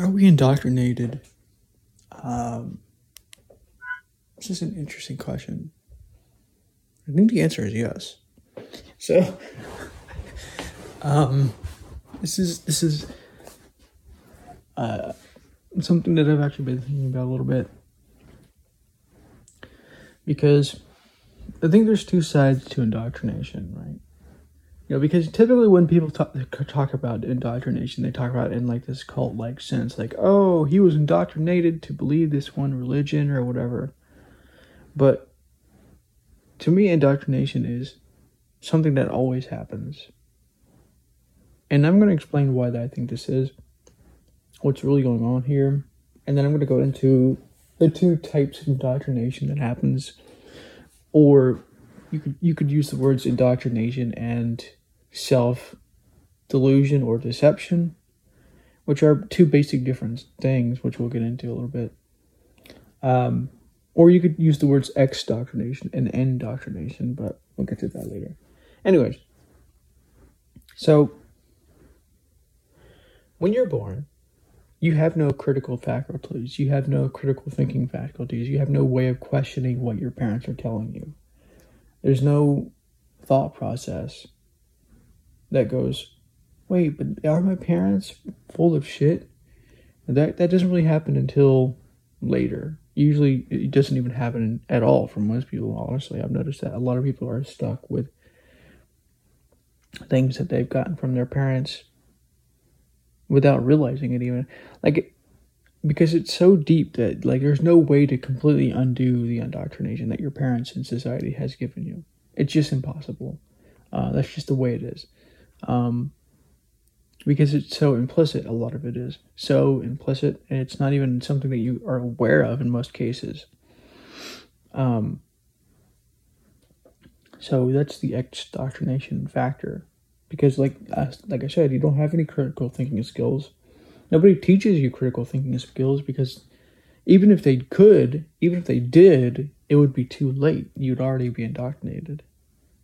are we indoctrinated? Um, this is an interesting question. I think the answer is yes. So, um, this is this is uh, something that I've actually been thinking about a little bit because I think there's two sides to indoctrination, right? You know, because typically when people talk, talk about indoctrination, they talk about it in like this cult like sense, like, oh, he was indoctrinated to believe this one religion or whatever. But to me, indoctrination is something that always happens. And I'm going to explain why I think this is, what's really going on here, and then I'm going to go into the two types of indoctrination that happens, or you could you could use the words indoctrination and self delusion or deception, which are two basic different things, which we'll get into a little bit. Um, or you could use the words exdoctrination and indoctrination, but we'll get to that later. Anyways, so when you're born, you have no critical faculties, you have no critical thinking faculties, you have no way of questioning what your parents are telling you. There's no thought process that goes, wait, but are my parents full of shit? that that doesn't really happen until later. Usually, it doesn't even happen at all for most people. Honestly, I've noticed that a lot of people are stuck with things that they've gotten from their parents without realizing it even like because it's so deep that like there's no way to completely undo the indoctrination that your parents and society has given you it's just impossible uh, that's just the way it is um, because it's so implicit a lot of it is so implicit and it's not even something that you are aware of in most cases. Um, so that's the indoctrination factor. Because like like i said you don't have any critical thinking skills. Nobody teaches you critical thinking skills because even if they could even if they did it would be too late. You'd already be indoctrinated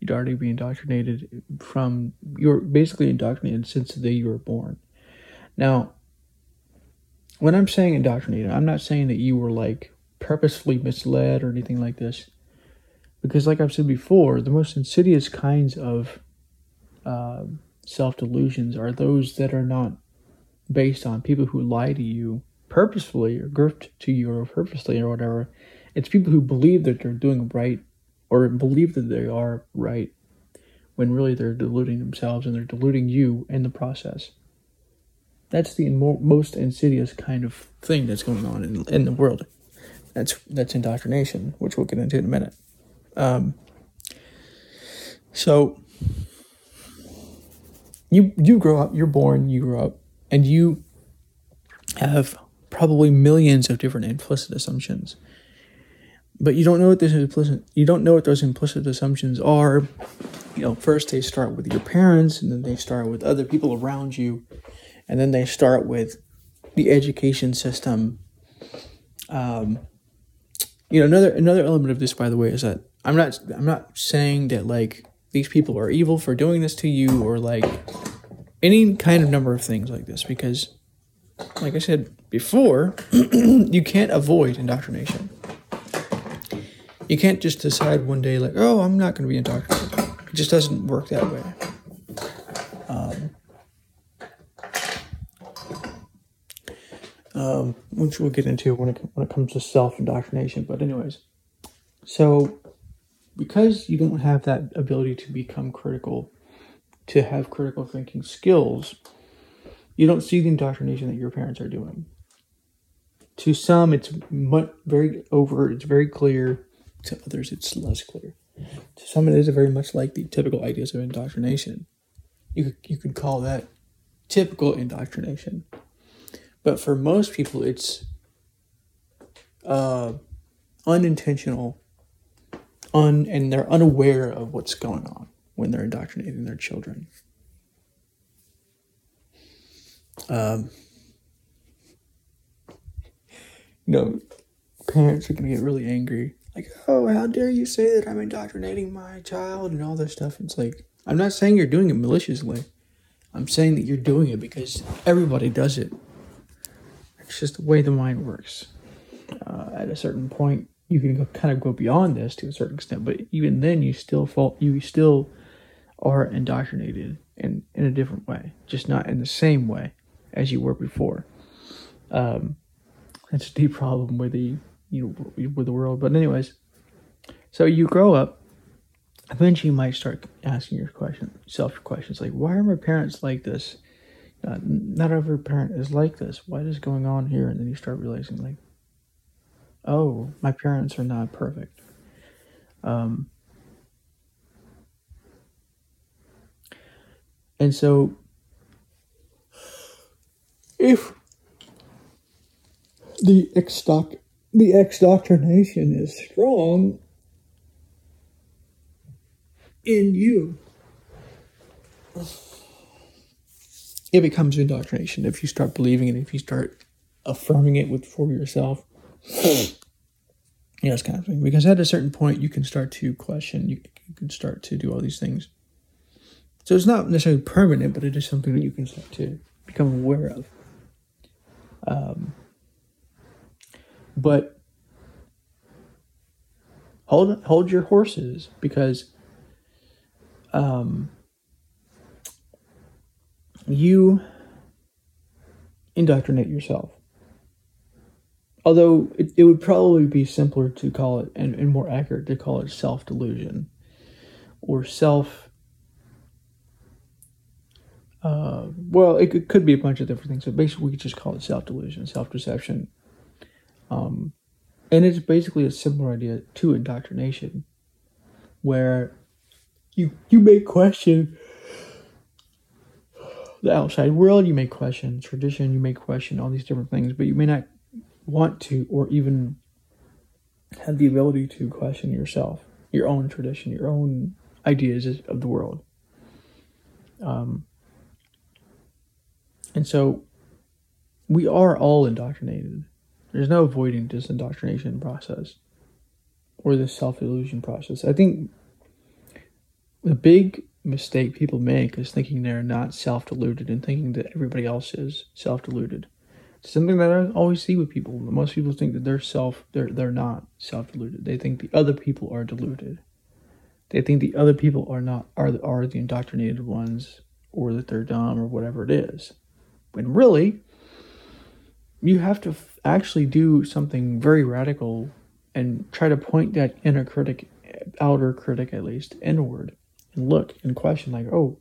you'd already be indoctrinated from you're basically indoctrinated since the day you were born. Now, when I'm saying indoctrinated, I'm not saying that you were like purposefully misled or anything like this. Because, like I've said before, the most insidious kinds of uh, self delusions are those that are not based on people who lie to you purposefully or grift to you or purposely or whatever. It's people who believe that they're doing right or believe that they are right when really they're deluding themselves and they're deluding you in the process. That's the most insidious kind of thing that's going on in, in the world. That's that's indoctrination, which we'll get into in a minute. Um, so you you grow up, you're born, you grow up, and you have probably millions of different implicit assumptions but you don't know what those implicit you don't know what those implicit assumptions are. You know first they start with your parents and then they start with other people around you and then they start with the education system. Um, you know another another element of this by the way is that i'm not i'm not saying that like these people are evil for doing this to you or like any kind of number of things like this because like i said before you can't avoid indoctrination you can't just decide one day like, oh, I'm not going to be indoctrinated. It just doesn't work that way. Um, um, which we'll get into when it when it comes to self indoctrination. But anyways, so because you don't have that ability to become critical, to have critical thinking skills, you don't see the indoctrination that your parents are doing. To some, it's very overt. It's very clear to others, it's less clear. To some, it is very much like the typical ideas of indoctrination. You could, you could call that typical indoctrination. But for most people, it's uh, unintentional, un, and they're unaware of what's going on when they're indoctrinating their children. Um, you know, parents are going to get really angry like, oh, how dare you say that I'm indoctrinating my child and all this stuff. It's like, I'm not saying you're doing it maliciously. I'm saying that you're doing it because everybody does it. It's just the way the mind works. Uh, at a certain point, you can go, kind of go beyond this to a certain extent, but even then, you still fall. You still are indoctrinated in in a different way, just not in the same way as you were before. Um, that's a deep problem with the you with the world. But anyways, so you grow up. Eventually, you might start asking your question, self questions like, "Why are my parents like this?" Uh, not every parent is like this. What is going on here? And then you start realizing, like, oh, my parents are not perfect. Um, and so, if the exdoc the exdoctrination is strong in you, it becomes indoctrination if you start believing it, if you start affirming it with for yourself. yeah, it's kind of thing. Because at a certain point, you can start to question, you, you can start to do all these things. So it's not necessarily permanent, but it is something that you can start to become aware of. Um, but hold hold your horses because um, you indoctrinate yourself. Although it, it would probably be simpler to call it and, and more accurate to call it self delusion or self. Uh, well, it could, could be a bunch of different things, but basically, we could just call it self delusion, self deception. Um, and it's basically a similar idea to indoctrination, where you you may question the outside world, you may question tradition, you may question all these different things, but you may not want to or even have the ability to question yourself, your own tradition, your own ideas of the world. Um, and so we are all indoctrinated. There's no avoiding this indoctrination process or this self illusion process. I think the big mistake people make is thinking they're not self deluded and thinking that everybody else is self deluded. It's something that I always see with people. Most people think that they're self they're they're not self deluded. They think the other people are deluded. They think the other people are not are are the indoctrinated ones or that they're dumb or whatever it is. When really you have to f- actually do something very radical and try to point that inner critic outer critic at least inward and look and question like, oh,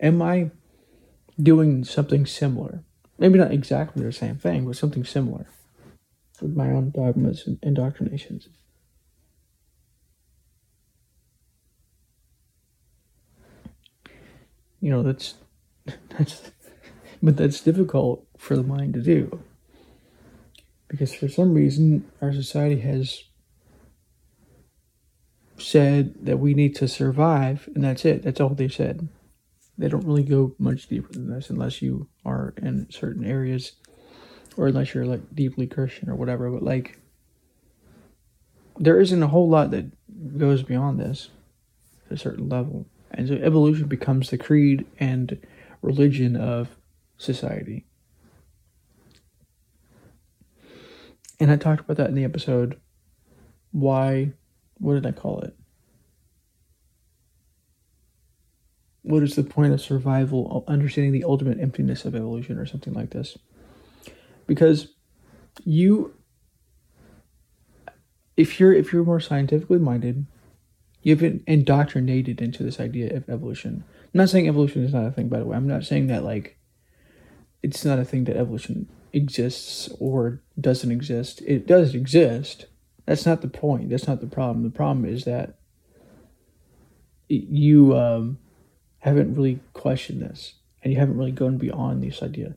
am I doing something similar? Maybe not exactly the same thing, but something similar with my own dogmas and indoctrinations. You know, that's that's but that's difficult for the mind to do. Because for some reason our society has said that we need to survive, and that's it. That's all they said. They don't really go much deeper than this unless you are in certain areas or unless you're like deeply Christian or whatever. But like, there isn't a whole lot that goes beyond this at a certain level. And so evolution becomes the creed and religion of society. And I talked about that in the episode why what did I call it? What is the point of survival? Understanding the ultimate emptiness of evolution, or something like this. Because you, if you're if you're more scientifically minded, you've been indoctrinated into this idea of evolution. I'm not saying evolution is not a thing, by the way. I'm not saying that like it's not a thing that evolution exists or doesn't exist. It does exist that's not the point. That's not the problem. The problem is that you um, haven't really questioned this, and you haven't really gone beyond this idea.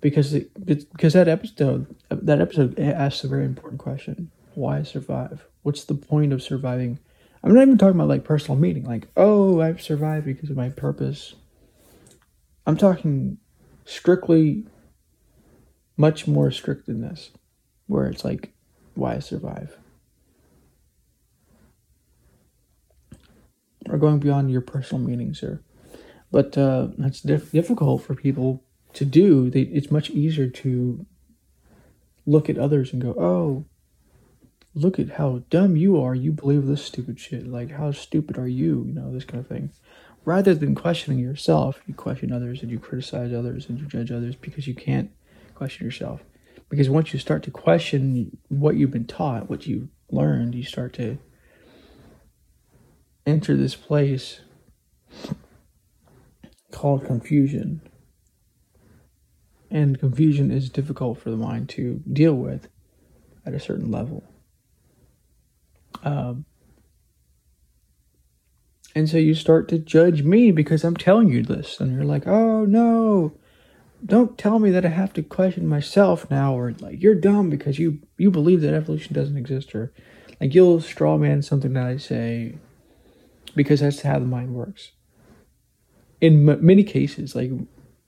Because because that episode that episode asks a very important question: Why survive? What's the point of surviving? I'm not even talking about like personal meaning, like oh, I've survived because of my purpose. I'm talking strictly, much more strict than this, where it's like why survive. Or going beyond your personal meanings here. But uh, that's diff- difficult for people to do. They, it's much easier to look at others and go, oh, look at how dumb you are. You believe this stupid shit. Like, how stupid are you? You know, this kind of thing. Rather than questioning yourself, you question others and you criticize others and you judge others because you can't question yourself. Because once you start to question what you've been taught, what you learned, you start to enter this place called confusion. And confusion is difficult for the mind to deal with at a certain level. Um, and so you start to judge me because I'm telling you this. And you're like, oh no, don't tell me that I have to question myself now, or like you're dumb because you you believe that evolution doesn't exist, or like you'll straw man something that I say because that's how the mind works. In m- many cases, like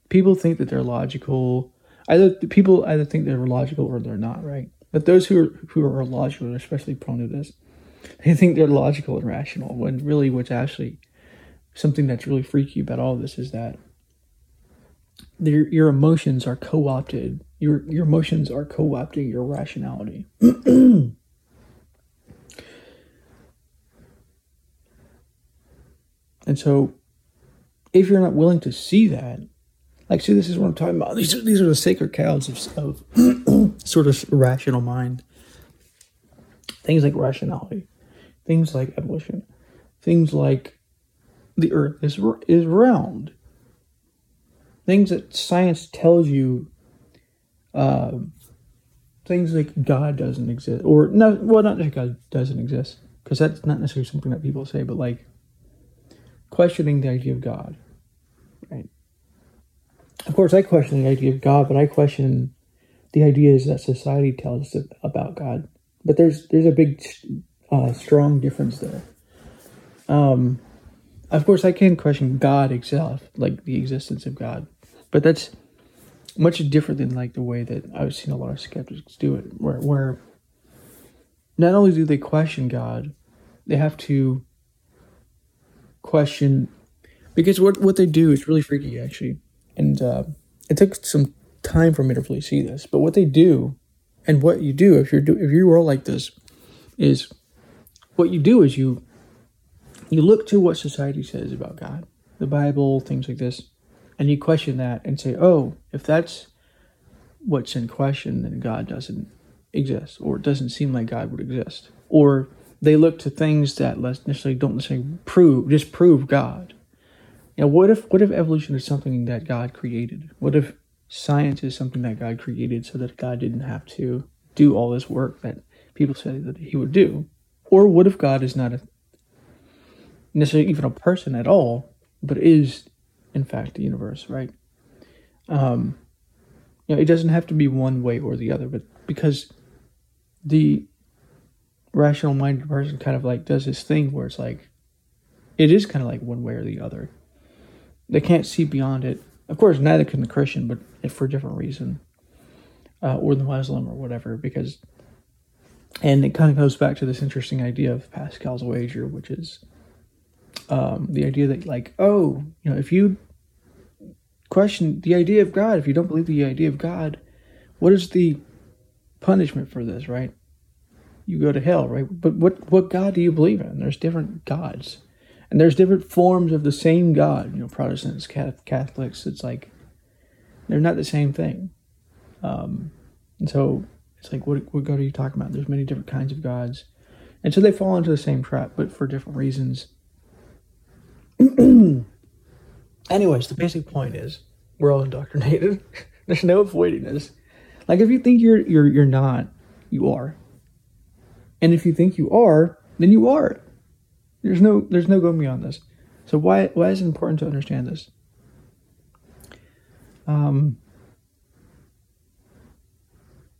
people think that they're logical. Either people either think they're logical or they're not, right? But those who are who are logical are especially prone to this. They think they're logical and rational, when really what's actually something that's really freaky about all this is that your your emotions are co-opted. Your your emotions are co-opting your rationality. And so, if you're not willing to see that, like, see, this is what I'm talking about. These are, these are the sacred cows of, of sort of rational mind. Things like rationality, things like evolution, things like the earth is, is round, things that science tells you, uh, things like God doesn't exist, or no, well, not that God doesn't exist, because that's not necessarily something that people say, but like questioning the idea of God, right? Of course, I question the idea of God, but I question the ideas that society tells us about God. But there's there's a big, uh, strong difference there. Um, of course, I can question God itself, like the existence of God, but that's much different than like the way that I've seen a lot of skeptics do it, where where not only do they question God, they have to question because what what they do is really freaky actually, and uh, it took some time for me to really see this. But what they do, and what you do if you're do if you are like this, is what you do is you you look to what society says about God, the Bible, things like this, and you question that and say, oh, if that's what's in question, then God doesn't exist, or it doesn't seem like God would exist, or they look to things that necessarily don't necessarily prove just prove God. You know, what if what if evolution is something that God created? What if science is something that God created so that God didn't have to do all this work that people say that he would do? Or what if God is not a, necessarily even a person at all, but is in fact the universe, right? Um, you know, it doesn't have to be one way or the other, but because the rational minded person kind of like does this thing where it's like it is kind of like one way or the other. They can't see beyond it. Of course, neither can the Christian, but for a different reason, uh, or the Muslim or whatever. Because, and it kind of goes back to this interesting idea of Pascal's wager, which is um, the idea that like, oh, you know, if you question the idea of God, if you don't believe the idea of God, what is the punishment for this, right? you go to hell, right? But what what God do you believe in? There's different gods, and there's different forms of the same God. You know, Protestants, Catholics. It's like they're not the same thing. Um, and so it's like, what what God are you talking about? There's many different kinds of gods, and so they fall into the same trap, but for different reasons. Anyways, the basic point is we're all indoctrinated. There's no avoiding this. Like if you think you're you're you're not, you are. And if you think you are, then you are. There's no there's no going beyond this. So why why is it important to understand this? Um,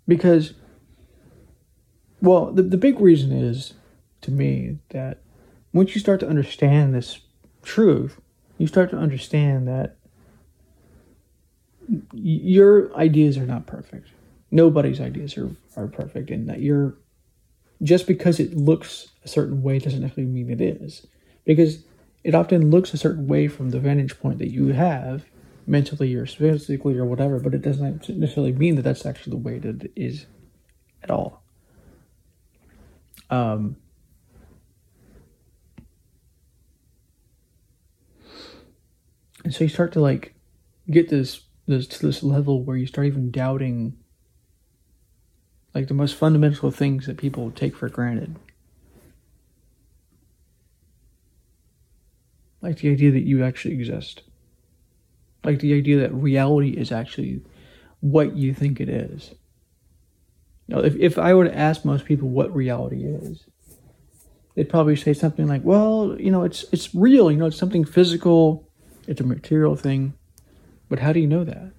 because well, the, the big reason is to me that once you start to understand this truth, you start to understand that your ideas are not perfect. Nobody's ideas are, are perfect, and that you're just because it looks a certain way doesn't necessarily mean it is. Because it often looks a certain way from the vantage point that you have, mentally or physically or whatever, but it doesn't necessarily mean that that's actually the way that it is at all. Um, and so you start to like get this this to this level where you start even doubting like the most fundamental things that people take for granted. Like the idea that you actually exist. Like the idea that reality is actually what you think it is. You know, if, if I were to ask most people what reality is, they'd probably say something like, well, you know, it's it's real, you know, it's something physical, it's a material thing. But how do you know that?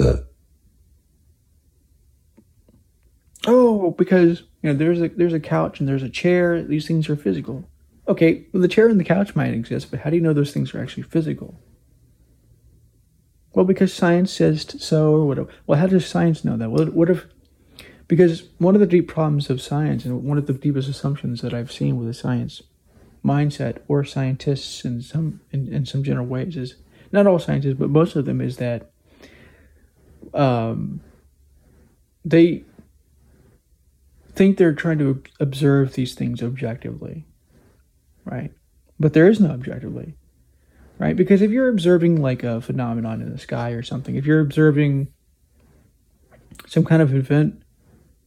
Uh. Oh, because you know there's a there's a couch and there's a chair. These things are physical. Okay, well, the chair and the couch might exist, but how do you know those things are actually physical? Well, because science says so, or whatever. Well, how does science know that? Well, what if? Because one of the deep problems of science, and one of the deepest assumptions that I've seen with the science mindset or scientists in some in, in some general ways is not all scientists, but most of them is that um, they think they're trying to observe these things objectively, right? But there is no objectively, right? Because if you're observing like a phenomenon in the sky or something, if you're observing some kind of event,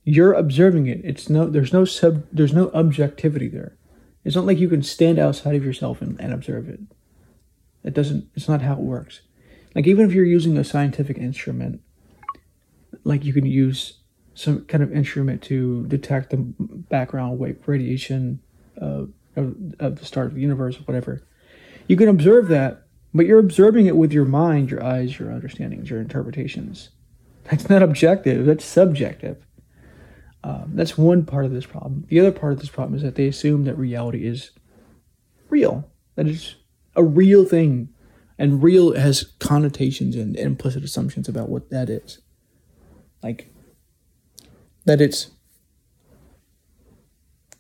you're observing it. It's no, there's no sub, there's no objectivity there. It's not like you can stand outside of yourself and, and observe it. It doesn't, it's not how it works. Like, even if you're using a scientific instrument, like you can use some kind of instrument to detect the background wave radiation uh, of, of the start of the universe or whatever. You can observe that, but you're observing it with your mind, your eyes, your understandings, your interpretations. That's not objective, that's subjective. Um, that's one part of this problem. The other part of this problem is that they assume that reality is real, that it's a real thing. And real has connotations and implicit assumptions about what that is. Like, that it's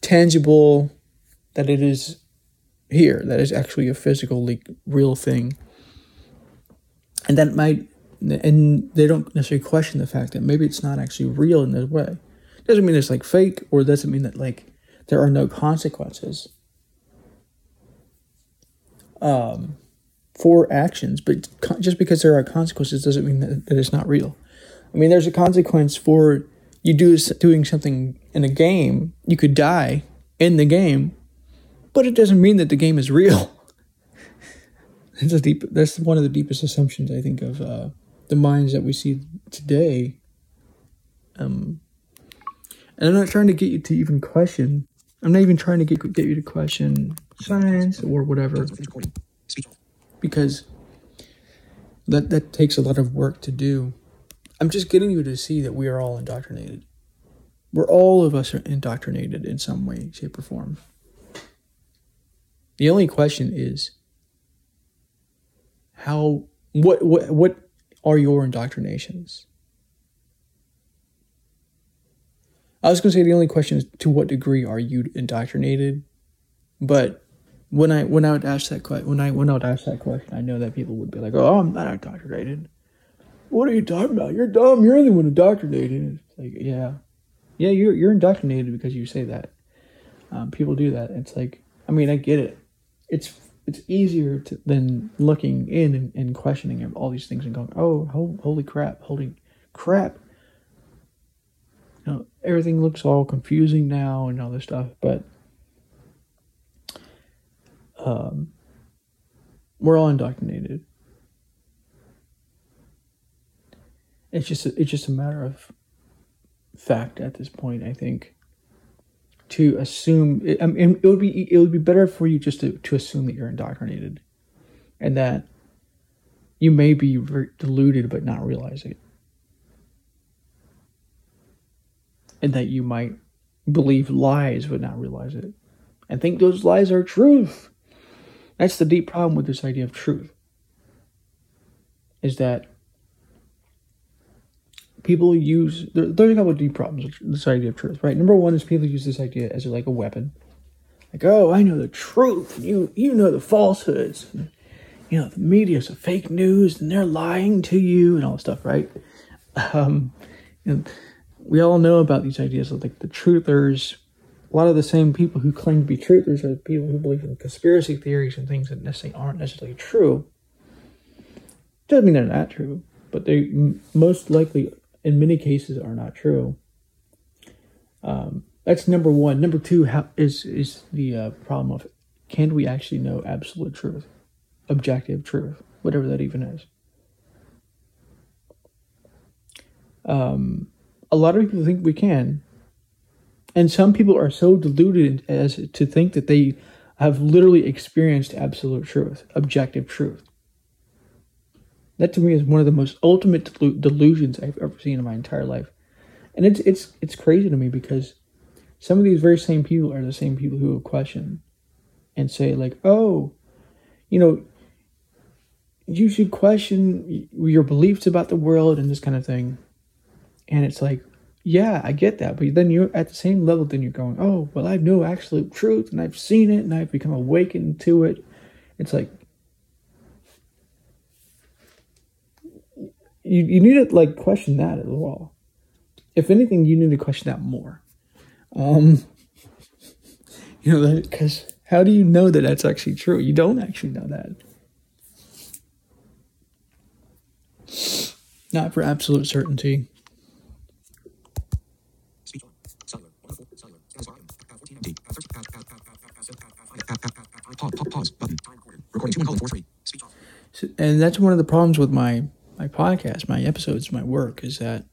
tangible, that it is here, that is actually a physical, like, real thing. And that might, and they don't necessarily question the fact that maybe it's not actually real in this way. Doesn't mean it's like fake, or doesn't mean that like there are no consequences um, for actions. But just because there are consequences doesn't mean that, that it's not real. I mean, there's a consequence for you do doing something in a game. You could die in the game, but it doesn't mean that the game is real. that's a deep. That's one of the deepest assumptions I think of uh, the minds that we see today. Um, and I'm not trying to get you to even question. I'm not even trying to get get you to question science or whatever, because that that takes a lot of work to do. I'm just getting you to see that we are all indoctrinated. We're all of us are indoctrinated in some way, shape, or form. The only question is how what what what are your indoctrinations? I was going to say the only question is to what degree are you indoctrinated? But when I when I would ask that question, when I when I would ask that question, I know that people would be like, "Oh, I'm not indoctrinated." What are you talking about? You're dumb. You're the one indoctrinated. It's like, yeah, yeah, you're you're indoctrinated because you say that. Um, people do that. It's like, I mean, I get it. It's it's easier to, than looking in and, and questioning all these things and going, "Oh, ho- holy crap! Holy crap!" Everything looks all confusing now and all this stuff, but um, we're all indoctrinated. It's just it's just a matter of fact at this point. I think to assume it, I mean, it would be it would be better for you just to, to assume that you're indoctrinated, and that you may be deluded but not realize it. And that you might believe lies but not realize it and think those lies are truth. That's the deep problem with this idea of truth. Is that people use there, there's a couple of deep problems with this idea of truth, right? Number one is people use this idea as like a weapon. Like, oh, I know the truth, you you know the falsehoods. You know, the media's a fake news and they're lying to you and all this stuff, right? Um, we all know about these ideas of like the truthers. A lot of the same people who claim to be truthers are people who believe in conspiracy theories and things that necessarily aren't necessarily true. Doesn't mean they're not true, but they most likely, in many cases, are not true. Um, that's number one. Number two how, is is the uh, problem of can we actually know absolute truth, objective truth, whatever that even is. Um, a lot of people think we can, and some people are so deluded as to think that they have literally experienced absolute truth, objective truth. That to me is one of the most ultimate delusions I've ever seen in my entire life, and it's it's it's crazy to me because some of these very same people are the same people who question and say like, "Oh, you know, you should question your beliefs about the world and this kind of thing," and it's like, yeah, I get that, but then you're at the same level. Then you're going, "Oh, well, I've know absolute truth, and I've seen it, and I've become awakened to it." It's like you, you need to like question that as well. If anything, you need to question that more. Um, you know, because how do you know that that's actually true? You don't actually know that. Not for absolute certainty. And that's one of the problems with my my podcast, my episodes, my work is that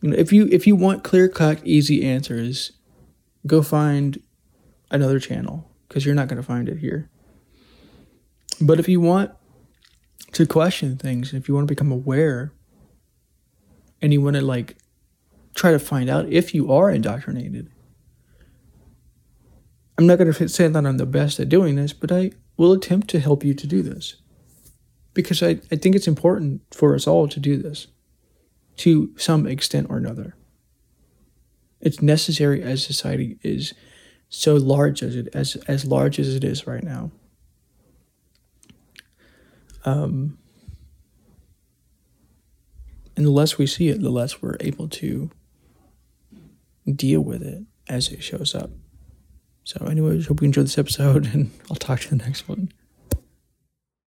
you know, if you if you want clear cut, easy answers, go find another channel because you're not going to find it here. But if you want to question things, if you want to become aware, and you want to like try to find out if you are indoctrinated, I'm not going to say that I'm the best at doing this, but I will attempt to help you to do this because I, I think it's important for us all to do this to some extent or another. It's necessary as society is so large as it as as large as it is right now. Um, and the less we see it, the less we're able to deal with it as it shows up. So, anyways, hope you enjoyed this episode, and I'll talk to you in the next one.